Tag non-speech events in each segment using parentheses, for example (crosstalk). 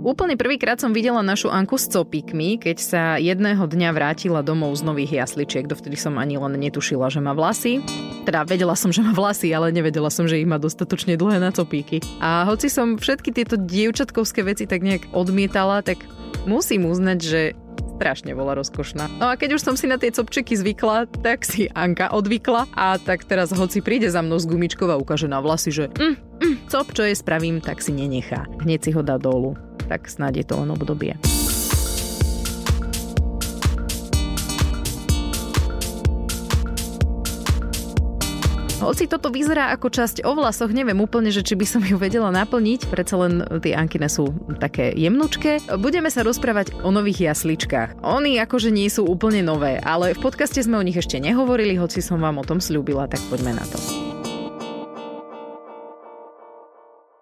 Úplne prvýkrát som videla našu Anku s copíkmi, keď sa jedného dňa vrátila domov z nových jasličiek, dovtedy som ani len netušila, že má vlasy. Teda vedela som, že má vlasy, ale nevedela som, že ich má dostatočne dlhé na copíky. A hoci som všetky tieto dievčatkovské veci tak nejak odmietala, tak musím uznať, že strašne bola rozkošná. No a keď už som si na tie copčeky zvykla, tak si Anka odvykla a tak teraz hoci príde za mnou z gumičkov a ukáže na vlasy, že mm, mm, cop, čo je spravím, tak si nenechá. Hneď si ho dá dolu. Tak snáď je to on obdobie. Hoci toto vyzerá ako časť o vlasoch, neviem úplne, že či by som ju vedela naplniť, predsa len tie ankine sú také jemnučké. Budeme sa rozprávať o nových jasličkách. Oni akože nie sú úplne nové, ale v podcaste sme o nich ešte nehovorili, hoci som vám o tom slúbila, tak poďme na to.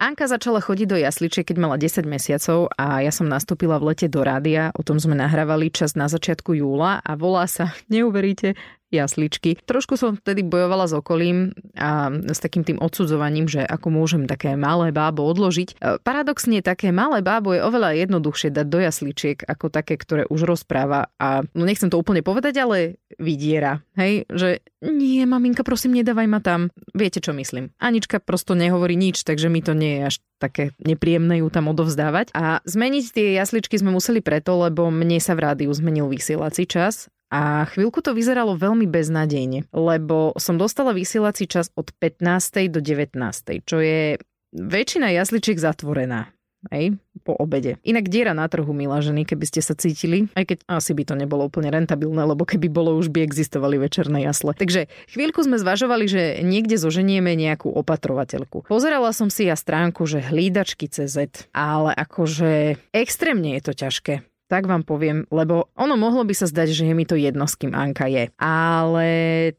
Anka začala chodiť do jasličiek, keď mala 10 mesiacov a ja som nastúpila v lete do rádia, o tom sme nahrávali čas na začiatku júla a volá sa, (laughs) neuveríte, jasličky. Trošku som vtedy bojovala s okolím a s takým tým odsudzovaním, že ako môžem také malé bábo odložiť. E, paradoxne také malé bábo je oveľa jednoduchšie dať do jasličiek ako také, ktoré už rozpráva a no nechcem to úplne povedať, ale vydiera. Hej, že nie, maminka, prosím, nedávaj ma tam. Viete, čo myslím. Anička prosto nehovorí nič, takže mi to nie je až také nepríjemné ju tam odovzdávať. A zmeniť tie jasličky sme museli preto, lebo mne sa v rádiu zmenil vysielací čas a chvíľku to vyzeralo veľmi beznadejne, lebo som dostala vysielací čas od 15. do 19. čo je väčšina jasličiek zatvorená. Hej, po obede. Inak diera na trhu, milá ženy, keby ste sa cítili, aj keď asi by to nebolo úplne rentabilné, lebo keby bolo, už by existovali večerné jasle. Takže chvíľku sme zvažovali, že niekde zoženieme nejakú opatrovateľku. Pozerala som si ja stránku, že hlídačky CZ, ale akože extrémne je to ťažké tak vám poviem, lebo ono mohlo by sa zdať, že je mi to jedno, s kým Anka je. Ale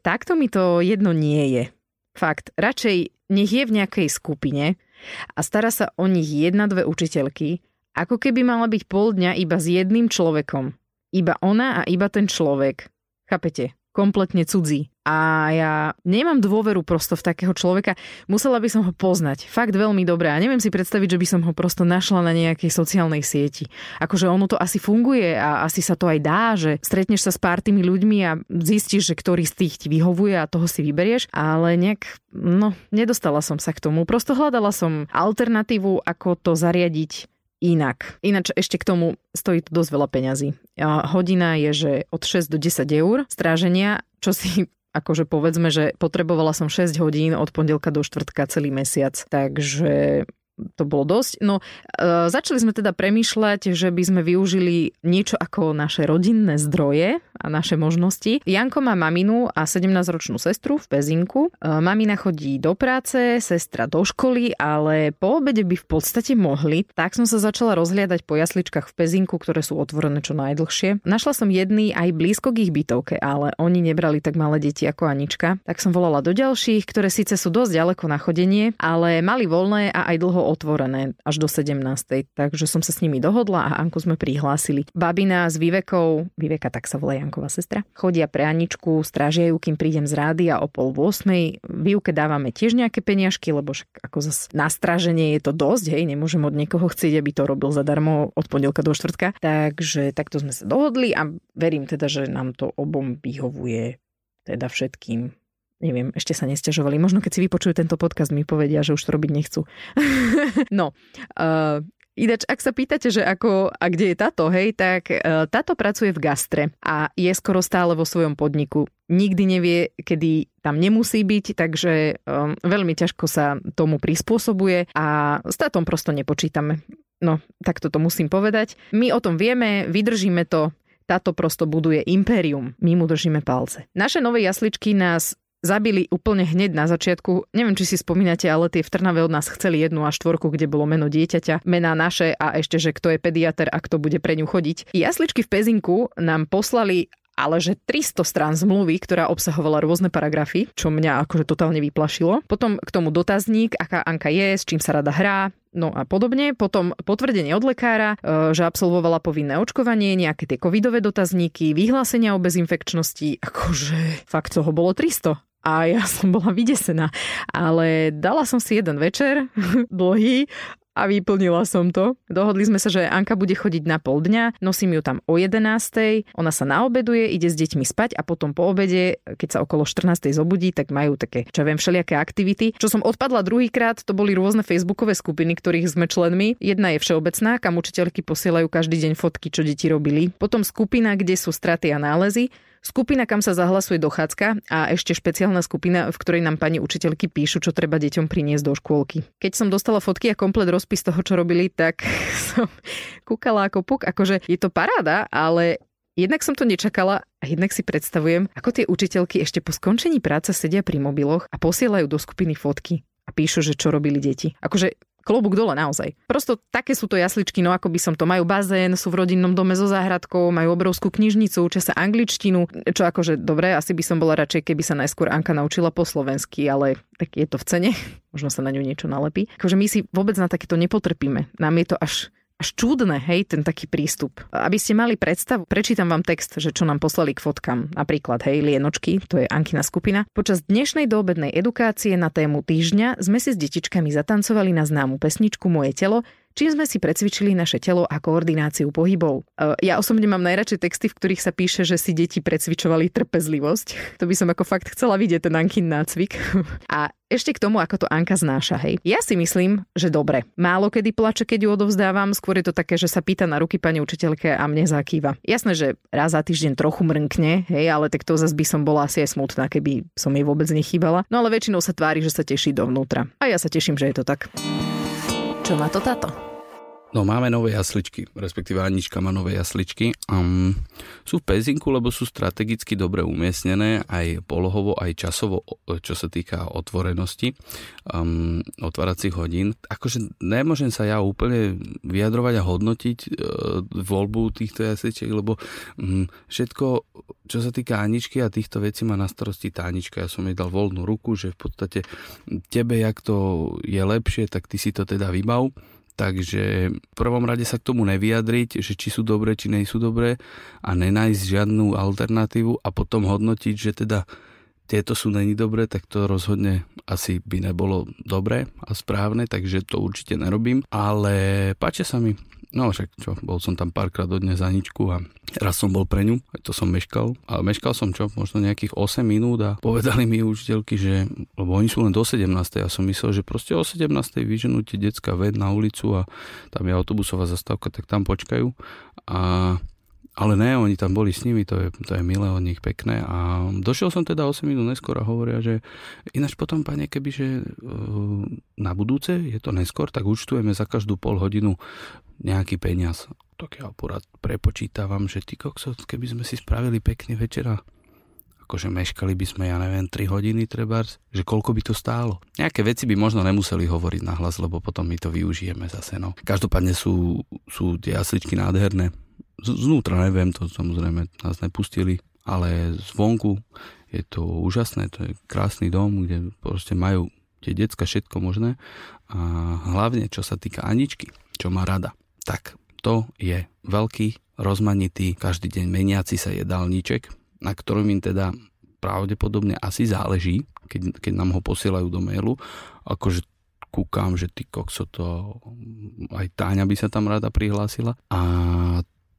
takto mi to jedno nie je. Fakt, radšej nech je v nejakej skupine a stará sa o nich jedna, dve učiteľky, ako keby mala byť pol dňa iba s jedným človekom. Iba ona a iba ten človek. Chápete? Kompletne cudzí a ja nemám dôveru prosto v takého človeka. Musela by som ho poznať. Fakt veľmi dobre. A neviem si predstaviť, že by som ho prosto našla na nejakej sociálnej sieti. Akože ono to asi funguje a asi sa to aj dá, že stretneš sa s pár tými ľuďmi a zistíš, že ktorý z tých ti vyhovuje a toho si vyberieš. Ale nejak, no, nedostala som sa k tomu. Prosto hľadala som alternatívu, ako to zariadiť inak. Ináč ešte k tomu stojí to dosť veľa peňazí. Hodina je, že od 6 do 10 eur stráženia, čo si akože povedzme, že potrebovala som 6 hodín od pondelka do štvrtka celý mesiac, takže to bolo dosť. No, e, začali sme teda premýšľať, že by sme využili niečo ako naše rodinné zdroje naše možnosti. Janko má maminu a 17-ročnú sestru v Pezinku. E, mamina chodí do práce, sestra do školy, ale po obede by v podstate mohli. Tak som sa začala rozhliadať po jasličkách v Pezinku, ktoré sú otvorené čo najdlhšie. Našla som jedný aj blízko k ich bytovke, ale oni nebrali tak malé deti ako Anička. Tak som volala do ďalších, ktoré síce sú dosť ďaleko na chodenie, ale mali voľné a aj dlho otvorené až do 17. Takže som sa s nimi dohodla a Anku sme prihlásili. Babina s Vivekou, Viveka tak sa volá Janková sestra, chodia pre Aničku, strážia ju, kým prídem z rády a o pol 8. Výuke dávame tiež nejaké peniažky, lebo však ako zase na stráženie je to dosť, hej, nemôžem od niekoho chcieť, aby to robil zadarmo od pondelka do štvrtka. Takže takto sme sa dohodli a verím teda, že nám to obom vyhovuje teda všetkým neviem, ešte sa nestiažovali. Možno keď si vypočujú tento podcast, mi povedia, že už to robiť nechcú. (laughs) no, uh, Ináč, ak sa pýtate, že ako a kde je táto, hej, tak uh, táto pracuje v gastre a je skoro stále vo svojom podniku. Nikdy nevie, kedy tam nemusí byť, takže um, veľmi ťažko sa tomu prispôsobuje a s tátom prosto nepočítame. No, tak to musím povedať. My o tom vieme, vydržíme to, táto prosto buduje impérium. My mu držíme palce. Naše nové jasličky nás zabili úplne hneď na začiatku. Neviem, či si spomínate, ale tie v Trnave od nás chceli jednu a štvorku, kde bolo meno dieťaťa, mená naše a ešte, že kto je pediater a kto bude pre ňu chodiť. Jasličky v Pezinku nám poslali ale že 300 strán zmluvy, ktorá obsahovala rôzne paragrafy, čo mňa akože totálne vyplašilo. Potom k tomu dotazník, aká Anka je, s čím sa rada hrá, No a podobne. Potom potvrdenie od lekára, e, že absolvovala povinné očkovanie, nejaké tie covidové dotazníky, vyhlásenia o bezinfekčnosti. Akože fakt toho bolo 300 a ja (laughs) som bola vydesená. Ale dala som si jeden večer, (laughs) dlhý, a vyplnila som to. Dohodli sme sa, že Anka bude chodiť na pol dňa, nosím ju tam o 11. Ona sa naobeduje, ide s deťmi spať a potom po obede, keď sa okolo 14. zobudí, tak majú také, čo viem, všelijaké aktivity. Čo som odpadla druhýkrát, to boli rôzne facebookové skupiny, ktorých sme členmi. Jedna je všeobecná, kam učiteľky posielajú každý deň fotky, čo deti robili. Potom skupina, kde sú straty a nálezy skupina, kam sa zahlasuje dochádzka a ešte špeciálna skupina, v ktorej nám pani učiteľky píšu, čo treba deťom priniesť do škôlky. Keď som dostala fotky a komplet rozpis toho, čo robili, tak (laughs) som kúkala ako puk. Akože je to paráda, ale Jednak som to nečakala a jednak si predstavujem, ako tie učiteľky ešte po skončení práce sedia pri mobiloch a posielajú do skupiny fotky a píšu, že čo robili deti. Akože klobúk dole naozaj. Prosto také sú to jasličky, no ako by som to. Majú bazén, sú v rodinnom dome so záhradkou, majú obrovskú knižnicu, učia sa angličtinu, čo akože dobre, asi by som bola radšej, keby sa najskôr Anka naučila po slovensky, ale tak je to v cene, (laughs) možno sa na ňu niečo nalepí. Akože my si vôbec na takéto nepotrpíme. Nám je to až až čudné, hej, ten taký prístup. Aby ste mali predstavu, prečítam vám text, že čo nám poslali k fotkám. Napríklad, hej, Lienočky, to je Ankina skupina. Počas dnešnej doobednej edukácie na tému týždňa sme si s detičkami zatancovali na známu pesničku Moje telo, čím sme si precvičili naše telo a koordináciu pohybov. E, ja osobne mám najradšej texty, v ktorých sa píše, že si deti precvičovali trpezlivosť. To by som ako fakt chcela vidieť ten Ankin nácvik. (laughs) A ešte k tomu, ako to Anka znáša, hej. Ja si myslím, že dobre. Málo kedy plače, keď ju odovzdávam, skôr je to také, že sa pýta na ruky pani učiteľke a mne zakýva. Jasné, že raz za týždeň trochu mrnkne, hej, ale tak to zase by som bola asi aj smutná, keby som jej vôbec nechýbala. No ale väčšinou sa tvári, že sa teší dovnútra. A ja sa teším, že je to tak. Čo má to táto? No máme nové jasličky, respektíve Anička má nové jasličky. Um, sú v Pezinku, lebo sú strategicky dobre umiestnené, aj polohovo, aj časovo, čo sa týka otvorenosti um, otváracích hodín. Akože nemôžem sa ja úplne vyjadrovať a hodnotiť uh, voľbu týchto jasličiek, lebo um, všetko, čo sa týka Aničky a týchto vecí má na starosti tá Anička. Ja som jej dal voľnú ruku, že v podstate tebe, jak to je lepšie, tak ty si to teda vybav Takže v prvom rade sa k tomu nevyjadriť, že či sú dobré, či nie sú dobré a nenájsť žiadnu alternatívu a potom hodnotiť, že teda tieto sú není dobré, tak to rozhodne asi by nebolo dobré a správne, takže to určite nerobím. Ale páčia sa mi No však čo, bol som tam párkrát do dňa za ničku a raz som bol pre ňu, aj to som meškal. Ale meškal som čo, možno nejakých 8 minút a povedali mi učiteľky, že, lebo oni sú len do 17. Ja som myslel, že proste o 17. vyženú tie decka ved na ulicu a tam je autobusová zastávka, tak tam počkajú. A ale ne, oni tam boli s nimi, to je, to je milé od nich, pekné. A došiel som teda 8 minút neskôr a hovoria, že ináč potom, pane, kebyže e, na budúce je to neskôr, tak účtujeme za každú pol hodinu nejaký peniaz. Tak ja akurát prepočítavam, že ty kokso, keby sme si spravili pekný večera, akože meškali by sme, ja neviem, 3 hodiny trebárs, že koľko by to stálo. Nejaké veci by možno nemuseli hovoriť nahlas, lebo potom my to využijeme zase. No. Každopádne sú, sú tie jasličky nádherné. Z, znútra neviem, to samozrejme nás nepustili, ale zvonku je to úžasné, to je krásny dom, kde proste majú tie decka všetko možné a hlavne čo sa týka Aničky, čo má rada tak to je veľký, rozmanitý, každý deň meniaci sa jedálniček, na ktorom im teda pravdepodobne asi záleží, keď, keď nám ho posielajú do mailu. Akože kúkam, že ty kokso to aj Táňa by sa tam rada prihlásila. A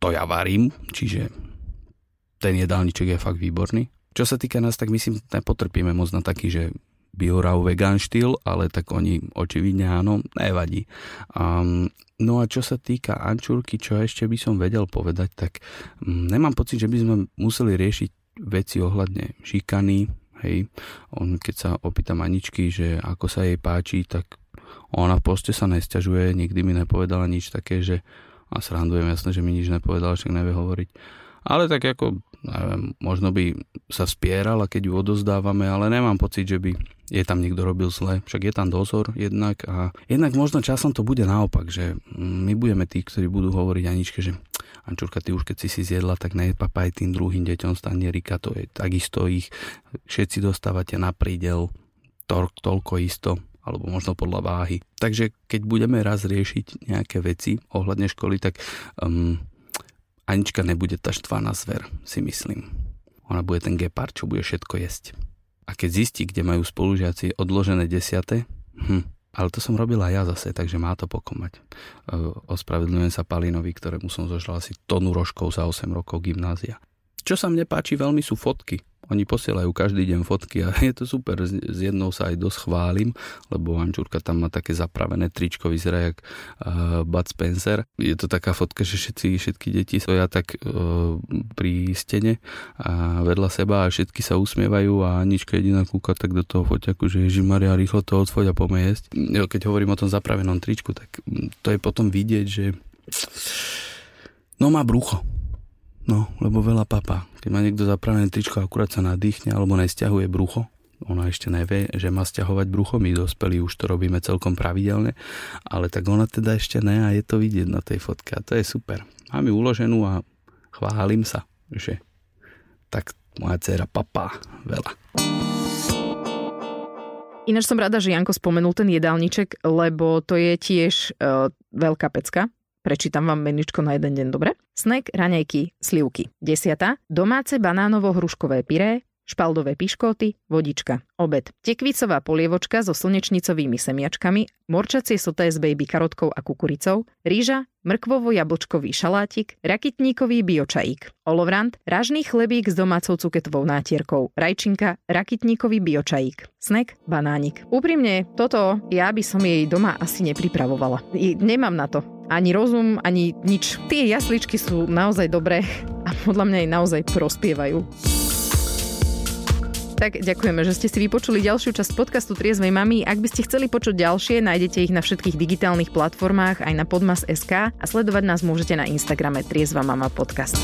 to ja varím, čiže ten jedálniček je fakt výborný. Čo sa týka nás, tak myslím, nepotrpíme moc na taký, že biorau vegan štýl, ale tak oni očividne áno, nevadí. Um, no a čo sa týka ančúrky, čo ešte by som vedel povedať, tak um, nemám pocit, že by sme museli riešiť veci ohľadne šikany, hej, on, keď sa opýtam Aničky, že ako sa jej páči, tak ona v poste sa nesťažuje, nikdy mi nepovedala nič také, že a srandujem, jasné, že mi nič nepovedala, však nevie hovoriť. Ale tak ako, neviem, možno by sa spierala, keď ju odozdávame, ale nemám pocit, že by je tam niekto robil zle, však je tam dozor jednak a jednak možno časom to bude naopak, že my budeme tí, ktorí budú hovoriť Aničke, že Ančurka, ty už keď si si zjedla, tak nepapaj tým druhým deťom stanierika, to je takisto ich, všetci dostávate na prídel to, toľko isto, alebo možno podľa váhy. Takže keď budeme raz riešiť nejaké veci ohľadne školy, tak um, Anička nebude tá štvaná zver, si myslím. Ona bude ten gepard, čo bude všetko jesť. A keď zistí, kde majú spolužiaci odložené desiate, hm, Ale to som robila ja zase, takže má to pokomať. E, ospravedlňujem sa Palinovi, ktorému som zožral asi tonu rožkov za 8 rokov gymnázia. Čo sa mne páči veľmi sú fotky. Oni posielajú každý deň fotky a (laughs) je to super. S jednou sa aj dosť chválim, lebo Ančurka tam má také zapravené tričko, vyzerá jak uh, Bud Spencer. Je to taká fotka, že všetci, všetky deti stoja tak uh, pri stene a vedľa seba a všetky sa usmievajú a Anička jediná kúka tak do toho foťaku, že Maria, rýchlo to odfoď a poďme jesť. Keď hovorím o tom zapravenom tričku, tak to je potom vidieť, že no má brucho No, lebo veľa papa. Keď má niekto zapravené tričko, akurát sa nadýchne alebo nesťahuje brucho, ona ešte nevie, že má stiahovať brucho, my dospelí už to robíme celkom pravidelne, ale tak ona teda ešte ne a je to vidieť na tej fotke a to je super. Mám ju uloženú a chválim sa, že tak moja dcera papá veľa. Ináč som rada, že Janko spomenul ten jedálniček, lebo to je tiež e, veľká pecka. Prečítam vám meničko na jeden deň, dobre? Snack, raňajky, slivky. Desiata. Domáce banánovo-hruškové pyré, špaldové piškoty, vodička, obed, tekvicová polievočka so slnečnicovými semiačkami, morčacie soté s baby karotkou a kukuricou, rýža, mrkvovo-jablčkový šalátik, rakitníkový biočajík, olovrant, ražný chlebík s domácou cuketovou nátierkou, rajčinka, rakitníkový biočajík, snek, banánik. Úprimne, toto ja by som jej doma asi nepripravovala. I nemám na to ani rozum, ani nič. Tie jasličky sú naozaj dobré a podľa mňa aj naozaj prospievajú. Tak ďakujeme, že ste si vypočuli ďalšiu časť podcastu Triezvej mamy. Ak by ste chceli počuť ďalšie, nájdete ich na všetkých digitálnych platformách aj na podmas.sk a sledovať nás môžete na Instagrame Triezva mama podcast.